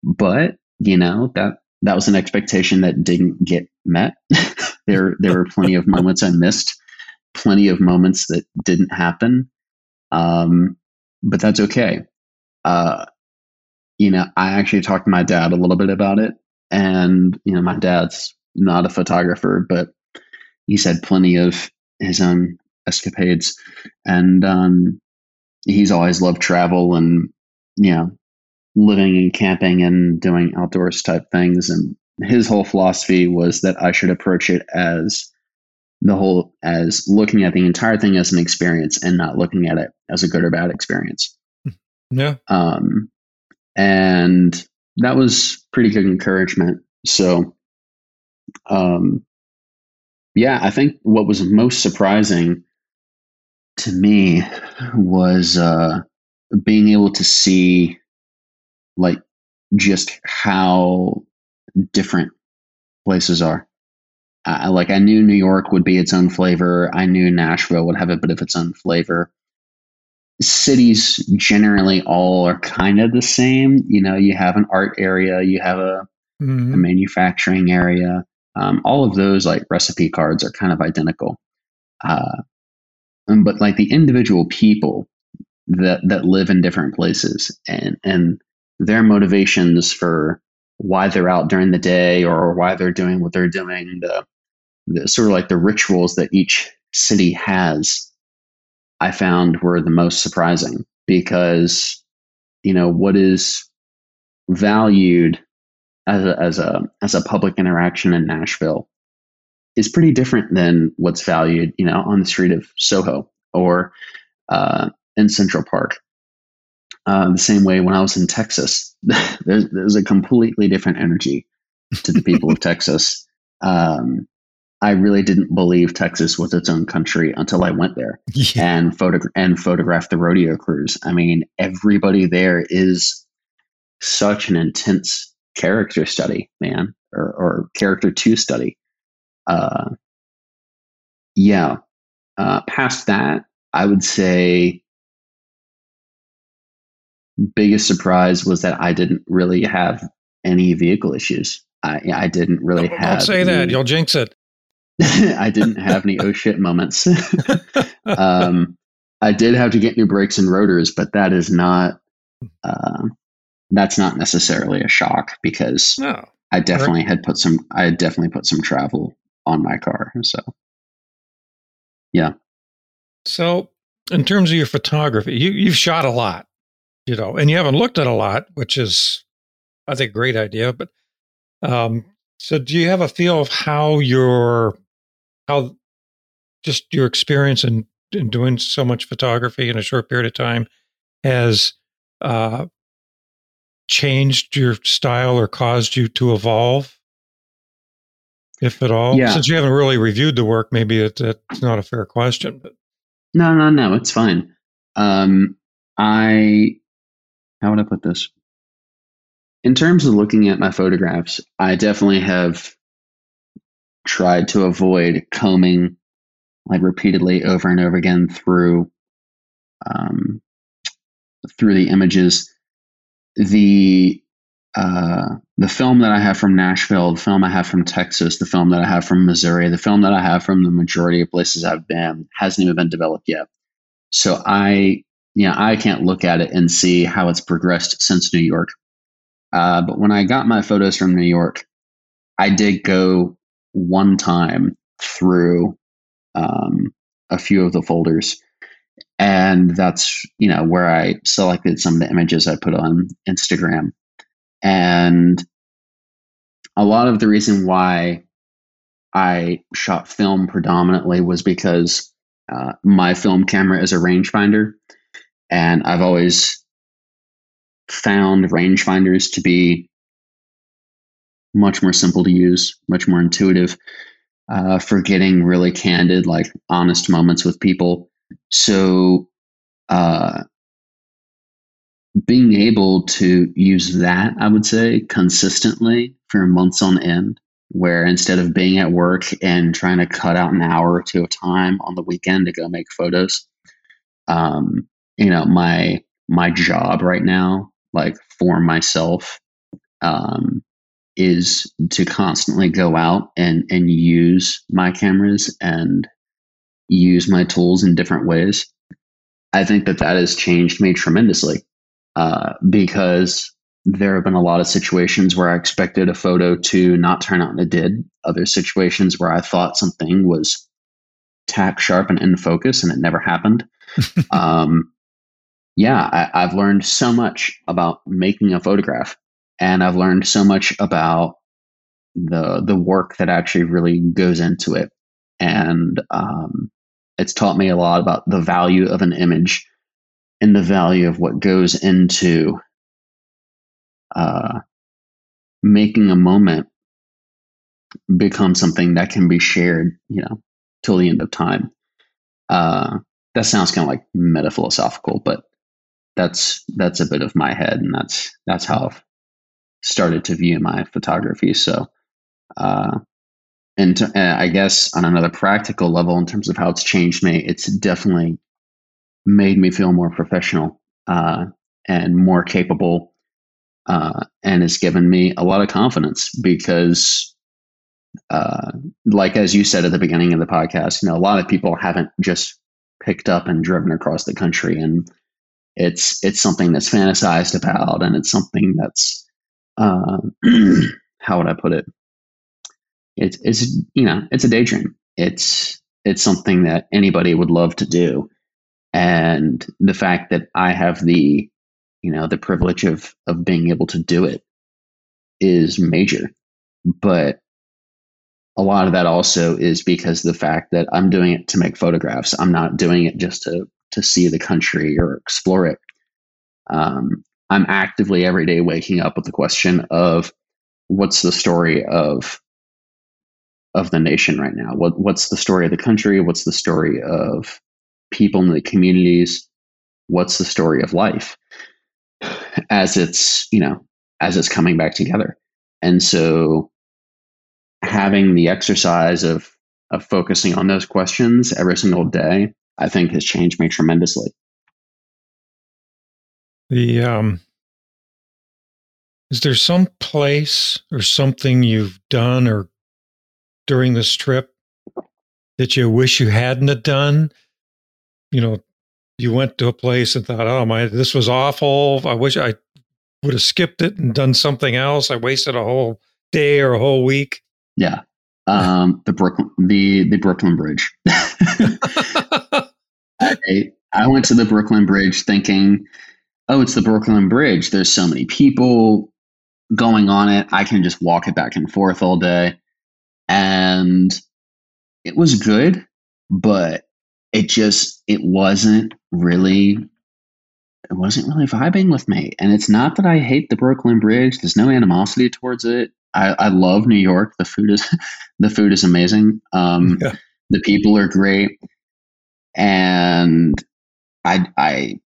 but you know that that was an expectation that didn't get met. there there were plenty of moments I missed, plenty of moments that didn't happen. Um, but that's okay. Uh, you know, I actually talked to my dad a little bit about it, and you know, my dad's not a photographer, but he's had plenty of his own escapades, and um, he's always loved travel and you know living and camping and doing outdoors type things and his whole philosophy was that I should approach it as the whole as looking at the entire thing as an experience and not looking at it as a good or bad experience. Yeah. Um, and that was pretty good encouragement. So, um, yeah, I think what was most surprising to me was uh, being able to see like just how different places are. Uh, like I knew New York would be its own flavor. I knew Nashville would have a bit of its own flavor. Cities generally all are kind of the same. You know, you have an art area, you have a, mm-hmm. a manufacturing area. Um, all of those like recipe cards are kind of identical. Uh, but like the individual people that that live in different places and and their motivations for why they're out during the day or why they're doing what they're doing, the, the sort of like the rituals that each city has, I found were the most surprising because, you know, what is valued as a, as a, as a public interaction in Nashville is pretty different than what's valued, you know, on the street of Soho or uh, in Central Park. Uh, the same way when I was in Texas, there's, there's a completely different energy to the people of Texas. Um, I really didn't believe Texas was its own country until I went there yeah. and photo and photographed the rodeo crews. I mean, everybody there is such an intense character study, man, or, or character to study. Uh, yeah. Uh, past that, I would say biggest surprise was that I didn't really have any vehicle issues. I, I didn't really don't, have. Don't say any, that. You'll jinx it. I didn't have any oh shit moments. um, I did have to get new brakes and rotors, but that is not. Uh, that's not necessarily a shock because no. I definitely right. had put some. I had definitely put some travel on my car. So, yeah. So, in terms of your photography, you, you've shot a lot you know, and you haven't looked at a lot, which is, I think, a great idea. But um, so, do you have a feel of how your, how just your experience in, in doing so much photography in a short period of time has uh, changed your style or caused you to evolve, if at all? Yeah. Since you haven't really reviewed the work, maybe it, it's not a fair question. But no, no, no, it's fine. Um, I how would I put this? In terms of looking at my photographs, I definitely have tried to avoid combing like repeatedly over and over again through um, through the images. The uh, the film that I have from Nashville, the film I have from Texas, the film that I have from Missouri, the film that I have from the majority of places I've been hasn't even been developed yet. So I you know, I can't look at it and see how it's progressed since New York. Uh, but when I got my photos from New York, I did go one time through um, a few of the folders. And that's, you know, where I selected some of the images I put on Instagram. And a lot of the reason why I shot film predominantly was because uh, my film camera is a rangefinder. And I've always found rangefinders to be much more simple to use, much more intuitive uh, for getting really candid, like honest moments with people. So, uh, being able to use that, I would say, consistently for months on end, where instead of being at work and trying to cut out an hour or two of time on the weekend to go make photos, um, you know my my job right now like for myself um, is to constantly go out and and use my cameras and use my tools in different ways i think that that has changed me tremendously uh, because there have been a lot of situations where i expected a photo to not turn out and it did. Other situations where i thought something was tack sharp and in focus and it never happened. Um, yeah, I, I've learned so much about making a photograph, and I've learned so much about the the work that actually really goes into it, and um, it's taught me a lot about the value of an image and the value of what goes into uh, making a moment become something that can be shared, you know, till the end of time. Uh, that sounds kind of like meta philosophical, but that's that's a bit of my head, and that's that's how I've started to view my photography. So, uh, and, and I guess on another practical level, in terms of how it's changed me, it's definitely made me feel more professional uh, and more capable, uh, and has given me a lot of confidence because uh, like as you said at the beginning of the podcast, you know, a lot of people haven't just picked up and driven across the country, and it's it's something that's fantasized about, and it's something that's uh, how would I put it? It's it's you know it's a daydream. It's it's something that anybody would love to do, and the fact that I have the you know the privilege of of being able to do it is major. But a lot of that also is because the fact that I'm doing it to make photographs. I'm not doing it just to to see the country or explore it. Um, I'm actively every day waking up with the question of what's the story of of the nation right now? What what's the story of the country? What's the story of people in the communities? What's the story of life as it's you know as it's coming back together? And so having the exercise of of focusing on those questions every single day, I think has changed me tremendously. The um, is there some place or something you've done or during this trip that you wish you hadn't have done? You know, you went to a place and thought, "Oh my, this was awful. I wish I would have skipped it and done something else. I wasted a whole day or a whole week." Yeah. Um, the Brooklyn, the the Brooklyn Bridge. I, I went to the Brooklyn Bridge thinking, oh, it's the Brooklyn Bridge. There's so many people going on it. I can just walk it back and forth all day. And it was good, but it just it wasn't really it wasn't really vibing with me. And it's not that I hate the Brooklyn Bridge. There's no animosity towards it. I, I love New York. The food is the food is amazing. Um, yeah. The people are great, and I I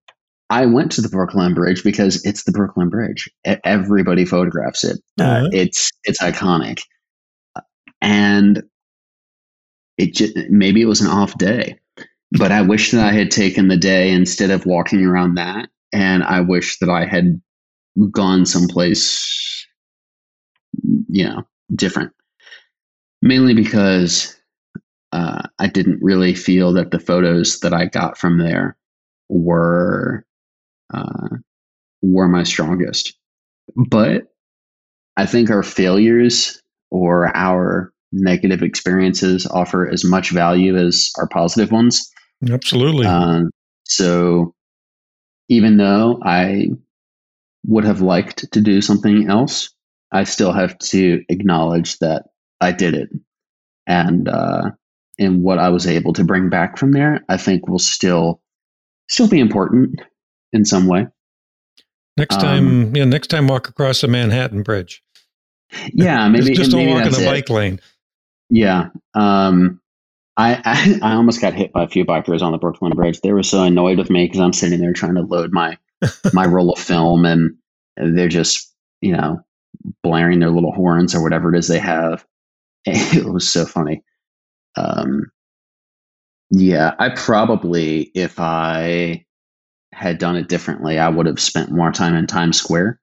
I went to the Brooklyn Bridge because it's the Brooklyn Bridge. Everybody photographs it. Uh, it's it's iconic, and it just, maybe it was an off day, but I wish that I had taken the day instead of walking around that, and I wish that I had gone someplace you know, different. Mainly because uh, I didn't really feel that the photos that I got from there were uh, were my strongest. But I think our failures or our negative experiences offer as much value as our positive ones. Absolutely. Uh, so even though I would have liked to do something else, I still have to acknowledge that I did it, and uh, and what I was able to bring back from there, I think will still still be important in some way. Next time, um, yeah, next time, walk across the Manhattan Bridge. Yeah, maybe just, just maybe don't walk in the it. bike lane. Yeah, um, I, I I almost got hit by a few bikers on the Brooklyn Bridge. They were so annoyed with me because I'm sitting there trying to load my my roll of film, and they're just you know blaring their little horns or whatever it is they have. It was so funny. Um, yeah, I probably, if I had done it differently, I would have spent more time in Times Square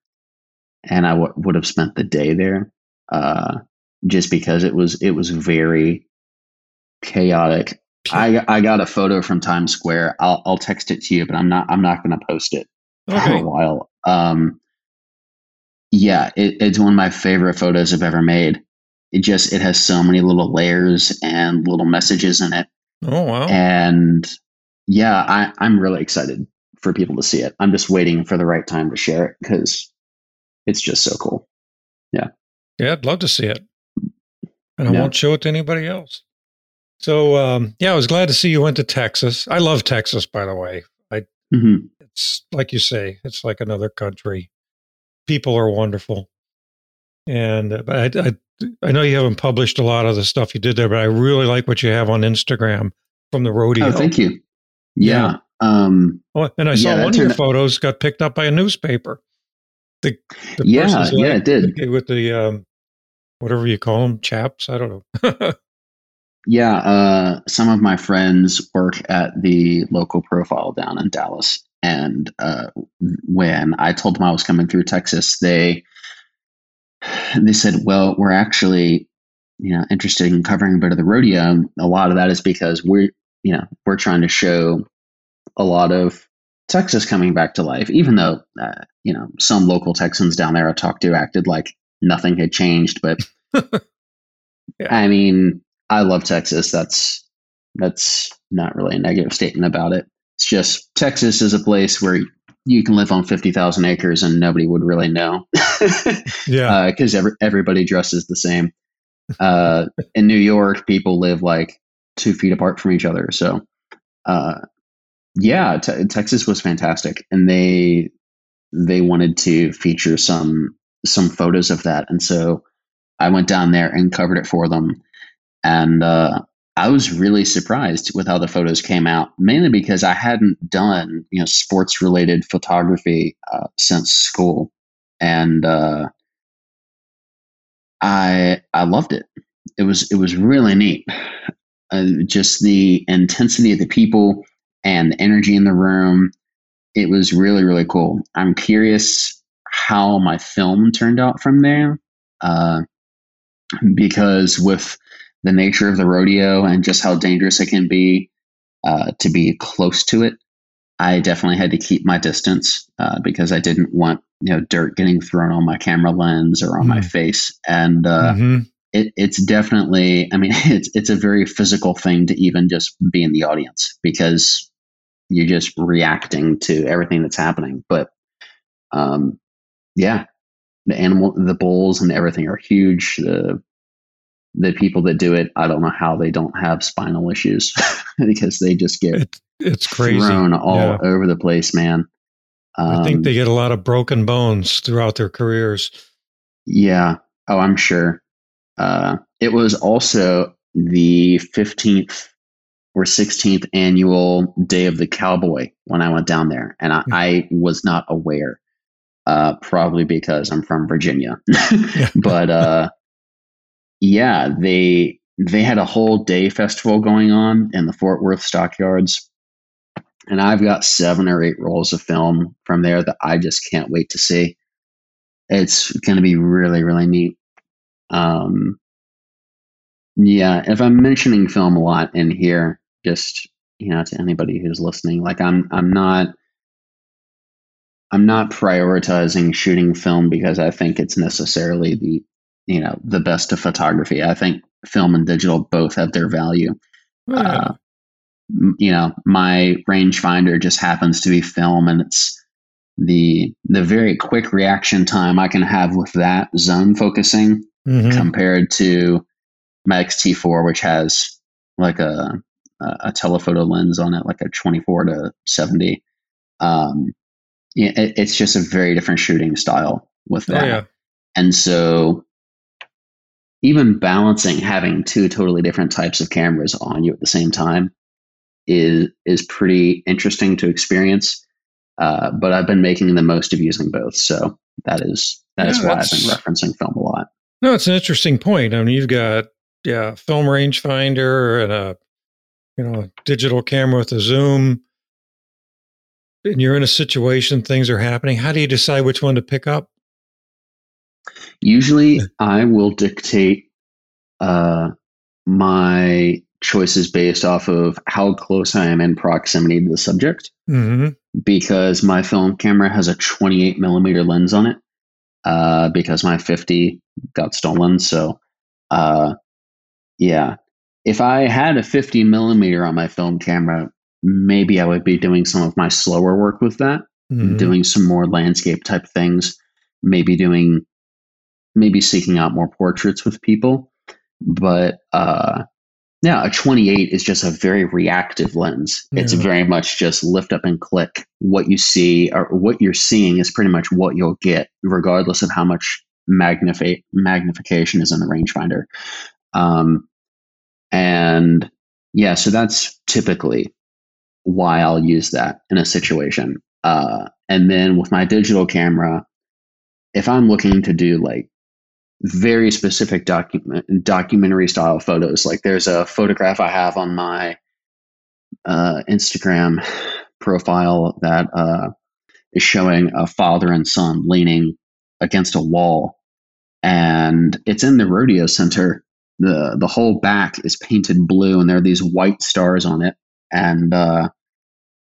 and I w- would have spent the day there. Uh, just because it was it was very chaotic. I I got a photo from Times Square. I'll I'll text it to you, but I'm not I'm not going to post it okay. for a while. Um, yeah, it, it's one of my favorite photos I've ever made. It just it has so many little layers and little messages in it. Oh wow! And yeah, I, I'm really excited for people to see it. I'm just waiting for the right time to share it because it's just so cool. Yeah. Yeah, I'd love to see it. And I Yeah. won't show it to anybody else. So, um, yeah, I was glad to see you went to Texas. I love Texas, by the way. I, hmm it's like you say, it's like another country. People are wonderful. And uh, I, I, I know you haven't published a lot of the stuff you did there, but I really like what you have on Instagram from the rodeo. Oh, thank you. Yeah. Yeah. Um, Oh, and I saw Yeah, one of your photos got picked up by a newspaper. The, the Yeah, yeah, it did. with the um, whatever you call them, chaps. I don't know. yeah. Uh, some of my friends work at the local profile down in Dallas. And uh, when I told them I was coming through Texas, they they said, "Well, we're actually, you know, interested in covering a bit of the rodeo. A lot of that is because we're, you know, we're trying to show a lot of Texas coming back to life. Even though, uh, you know, some local Texans down there I talked to acted like nothing had changed. But Yeah. I mean, I love Texas. That's that's not really a negative statement about it. It's just Texas is a place where you can live on fifty thousand acres and nobody would really know. yeah. because every, everybody dresses the same. Uh, in New York, people live like two feet apart from each other. So, uh, yeah, te- Texas was fantastic, and they they wanted to feature some some photos of that, and so I went down there and covered it for them, and uh, I was really surprised with how the photos came out, mainly because I hadn't done you know sports related photography uh, since school, and uh, I I loved it. It was it was really neat. Uh, just the intensity of the people and the energy in the room. It was really really cool. I'm curious how my film turned out from there, uh, because with the nature of the rodeo and just how dangerous it can be uh, to be close to it, I definitely had to keep my distance uh, because I didn't want you know dirt getting thrown on my camera lens or on my Mm. face and uh, Mhm. it, it's definitely i mean it's it's a very physical thing to even just be in the audience because you're just reacting to everything that's happening but um yeah the animal the bulls and everything are huge the the people that do it i don't know how they don't have spinal issues because they just get It, it's crazy. thrown all Yeah. over the place man I think Um, they get a lot of broken bones throughout their careers. Yeah. Oh, I'm sure. Uh, it was also the 15th or 16th annual Day of the Cowboy when I went down there, and I, I was not aware. Uh, probably because I'm from Virginia, but uh, yeah, they they had a whole day festival going on in the Fort Worth stockyards, and I've got seven or eight rolls of film from there that I just can't wait to see. It's going to be really really neat. Um, yeah, if I'm mentioning film a lot in here, just you know, to anybody who's listening, like I'm I'm not I'm not prioritizing shooting film because I think it's necessarily the you know the best of photography. I think film and digital both have their value. Uh, you know, my rangefinder just happens to be film, and it's the the very quick reaction time I can have with that zone focusing Mhm. compared to my XT4, which has like a a telephoto lens on it, like a 24 to 70. Um, it, it's just a very different shooting style with Oh, that. yeah. And so even balancing having two totally different types of cameras on you at the same time is is pretty interesting to experience. Uh, but I've been making the most of using both, so that is that is Yeah, why I've been referencing film a lot. No, it's an interesting point. I mean, you've got yeah, film rangefinder and a you know a digital camera with a zoom, and you're in a situation things are happening. How do you decide which one to pick up? Usually, I will dictate uh, my choices based off of how close I am in proximity to the subject. hmm because my film camera has a 28 millimeter lens on it uh, because my 50 got stolen. So, uh, yeah, if I had a 50 millimeter on my film camera, maybe I would be doing some of my slower work with that, Mhm. doing some more landscape type things, maybe doing, maybe seeking out more portraits with people. But uh, yeah, a 28 is just a very reactive lens. It's very much just lift up and click. What you see or what you're seeing is pretty much what you'll get, regardless of how much magnify- magnification is in the rangefinder. Um, and yeah, so that's typically why I'll use that in a situation. Uh, and then with my digital camera, if I'm looking to do like very specific document documentary style photos, like there's a photograph I have on my uh, Instagram profile that uh, is showing a father and son leaning against a wall, and it's in the rodeo center. The The whole back is painted blue, and there are these white stars on it, and uh,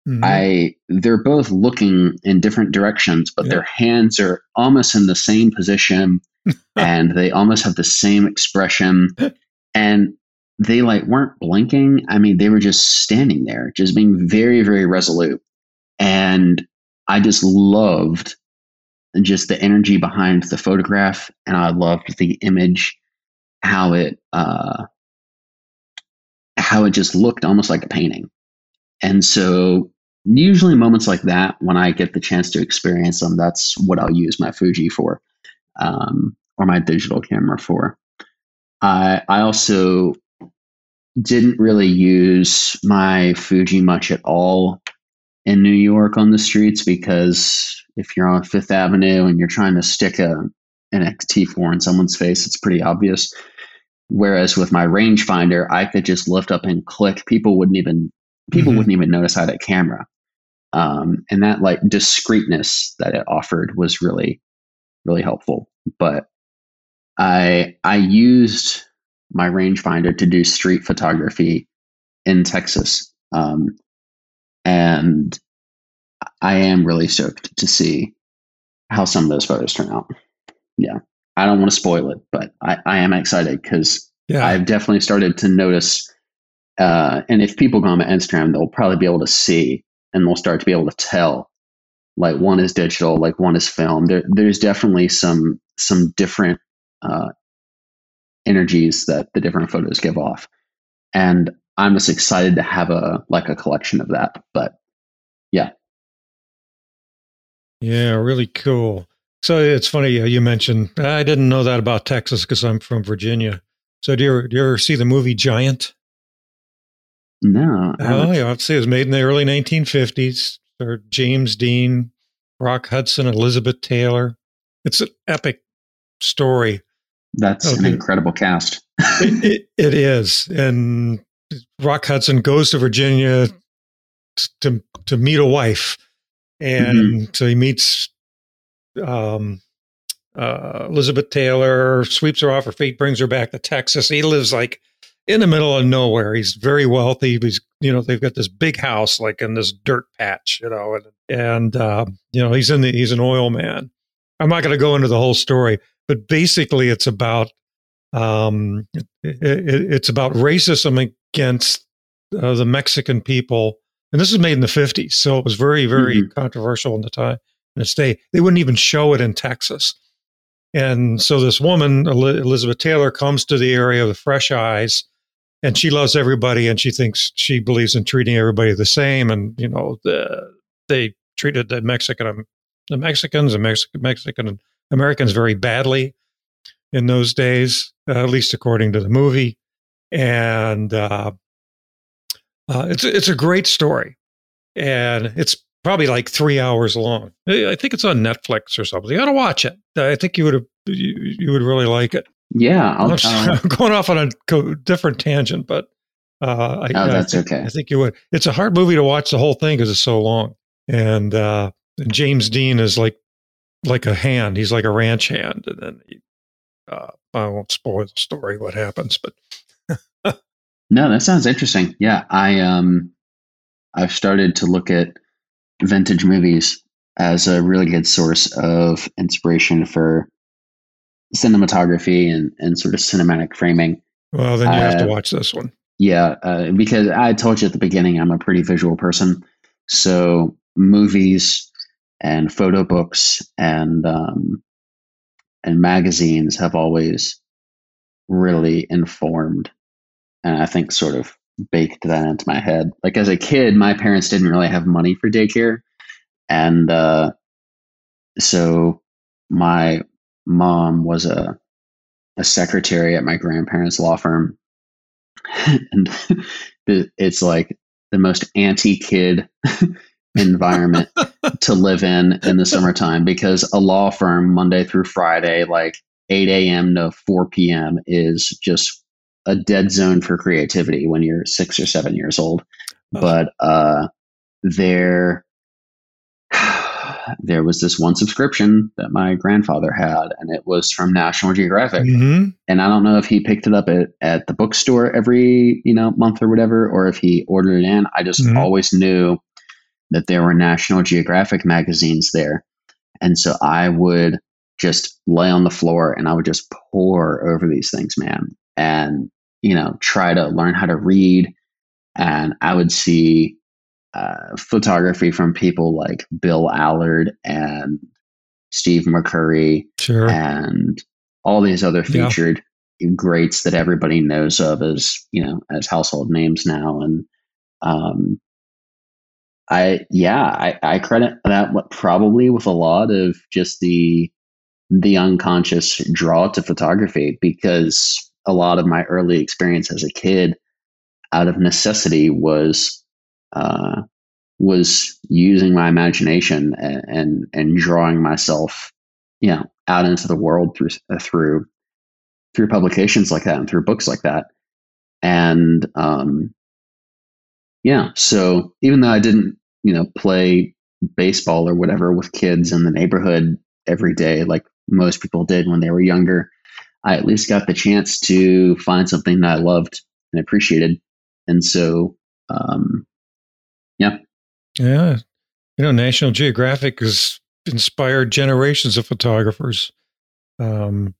Mhm. I they're both looking in different directions, but Yeah. their hands are almost in the same position and they almost have the same expression and they like weren't blinking. I mean, they were just standing there, just being very, very resolute. And I just loved just the energy behind the photograph and I loved the image, how it uh how it just looked almost like a painting. And so usually moments like that, when I get the chance to experience them, that's what I'll use my Fuji for, um, or my digital camera for. I I also didn't really use my Fuji much at all in New York on the streets because if you're on Fifth Avenue and you're trying to stick a an XT4 in someone's face, it's pretty obvious. Whereas with my rangefinder, I could just lift up and click. People wouldn't even people Mhm. wouldn't even notice I had a camera. Um, and that like discreetness that it offered was really, really helpful. But I I used my rangefinder to do street photography in Texas, um, and I am really stoked to see how some of those photos turn out. Yeah, I don't want to spoil it, but I, I am excited because yeah. I've definitely started to notice. Uh, and if people go on my Instagram, they'll probably be able to see and they'll start to be able to tell. Like one is digital, like one is film. There, there's definitely some some different uh, energies that the different photos give off, and I'm just excited to have a like a collection of that. But Yeah, yeah, really cool. So it's funny uh, you mentioned. I didn't know that about Texas because I'm from Virginia. So do you, ever, do you ever see the movie Giant? no, Oh yeah, I'd say it was made in the early 1950s. Or James Dean, Rock Hudson, Elizabeth Taylor. It's an epic story. that's an Okay. incredible cast. it, it, it is, and Rock Hudson goes to Virginia to to meet a wife, and so he meets um, uh, Elizabeth Taylor, sweeps her off her feet, brings her back to Texas. He lives like in the middle of nowhere. He's very wealthy. He's you know they've got this big house like in this dirt patch, you know, and and uh, you know he's in the he's an oil man. I'm not going to go into the whole story, but basically it's about um, it, it, it's about racism against uh, the Mexican people, and this was made in the 50s, so it was very very controversial in the time in state. They wouldn't even show it in Texas. And so this woman, Elizabeth Taylor, comes to the area of the Fresh Eyes, and she loves everybody, and she thinks she believes in treating everybody the same. And you know, the, they treated the Mexican, the Mexicans and Mexican, Mexican Americans very badly in those days, uh, at least according to the movie. And uh, uh, it's it's a great story, and it's probably like three hours long. I I think it's on Netflix or something. You got to watch it. I think you would you, you would really like it. Yeah, I'm I'll- going off on a different tangent, but uh, I, Oh, that's think, okay. I think you would. It's a hard movie to watch the whole thing because it's so long. And, uh, and James Dean is like like a hand. He's like a ranch hand, and then he, uh, I won't spoil the story what happens, but No, that sounds interesting. Yeah, I um, I've started to look at vintage movies as a really good source of inspiration for cinematography and and sort of cinematic framing. well, then you have to Uh, watch this one. yeah, uh, because I told you at the beginning, I'm a pretty visual person. So movies and photo books and um, and magazines have always really informed and I think sort of baked that into my head. Like as a kid, my parents didn't really have money for daycare, and uh, so my mom was a a secretary at my grandparents' law firm, and it's like the most anti-kid environment to live in in the summertime because a law firm Monday through Friday, like 8 a.m. to 4 p.m., is just a dead zone for creativity when you're six or seven years old. Oh. But uh, there, there was this one subscription that my grandfather had, and it was from National Geographic. Mm-hmm. And I don't know if he picked it up at, at the bookstore every you know month or whatever, or if he ordered it in. I just mm-hmm. always knew that there were National Geographic magazines there, and so I would just lay on the floor and I would just pore over these things, man. And you know, try to learn how to read. And I would see uh, photography from people like Bill Allard and Steve McCurry sure. and all these other featured yeah. greats that everybody knows of as, you know, as household names now. And, um, I, yeah, I, I credit that probably with a lot of just the, the unconscious draw to photography because a lot of my early experience as a kid out of necessity was uh, was using my imagination and, and, and drawing myself you know out into the world through uh, through through publications like that and through books like that. And um, yeah so even though i didn't you know play baseball or whatever with kids in the neighborhood every day like most people did when they were younger I at least got the chance to find something that I loved and appreciated. And so, um, yeah. Yeah. You know, National Geographic has inspired generations of photographers. Um,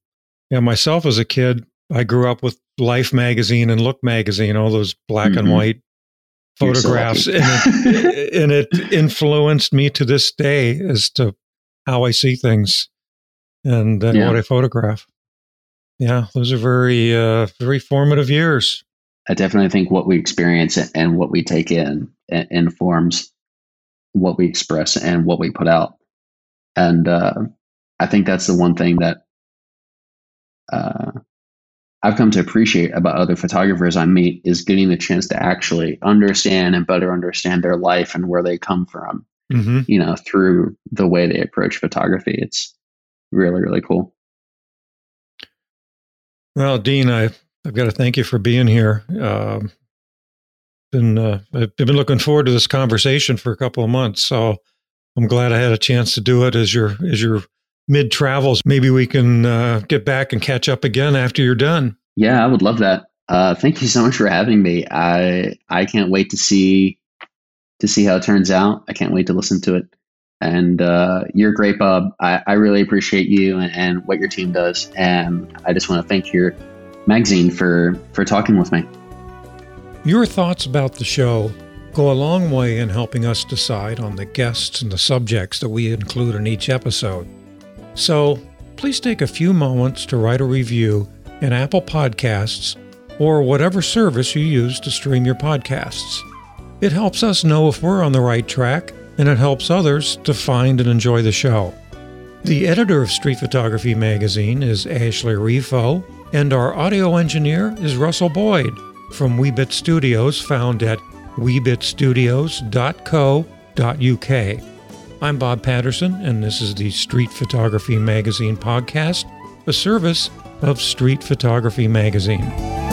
yeah, myself as a kid, I grew up with Life magazine and Look magazine, all those black mm-hmm. and white photographs, and it, and it influenced me to this day as to how I see things and uh, yeah. what I photograph. Yeah, those are very, uh, very formative years. I definitely think what we experience and what we take in informs what we express and what we put out. And uh, I think that's the one thing that uh, I've come to appreciate about other photographers I meet is getting the chance to actually understand and better understand their life and where they come from. Mm-hmm. You know, through the way they approach photography. It's really, really cool. Well, Dean, I, I've got to thank you for being here. Uh, been uh, I've been looking forward to this conversation for a couple of months, so I'm glad I had a chance to do it as your as your mid travels. Maybe we can uh, get back and catch up again after you're done. Yeah, I would love that. Uh, thank you so much for having me. I I can't wait to see to see how it turns out. I can't wait to listen to it. And uh, you're great, Bob. I, I really appreciate you and, and, what your team does. And I just want to thank your magazine for, for talking with me. Your thoughts about the show go a long way in helping us decide on the guests and the subjects that we include in each episode. So please take a few moments to write a review in Apple Podcasts or whatever service you use to stream your podcasts. It helps us know if we're on the right track and it helps others to find and enjoy the show. The editor of Street Photography magazine is Ashley Refo, and our audio engineer is Russell Boyd from Weebit Studios, found at weebitstudios.co.uk. I'm Bob Patterson, and this is the Street Photography Magazine podcast, a service of Street Photography Magazine.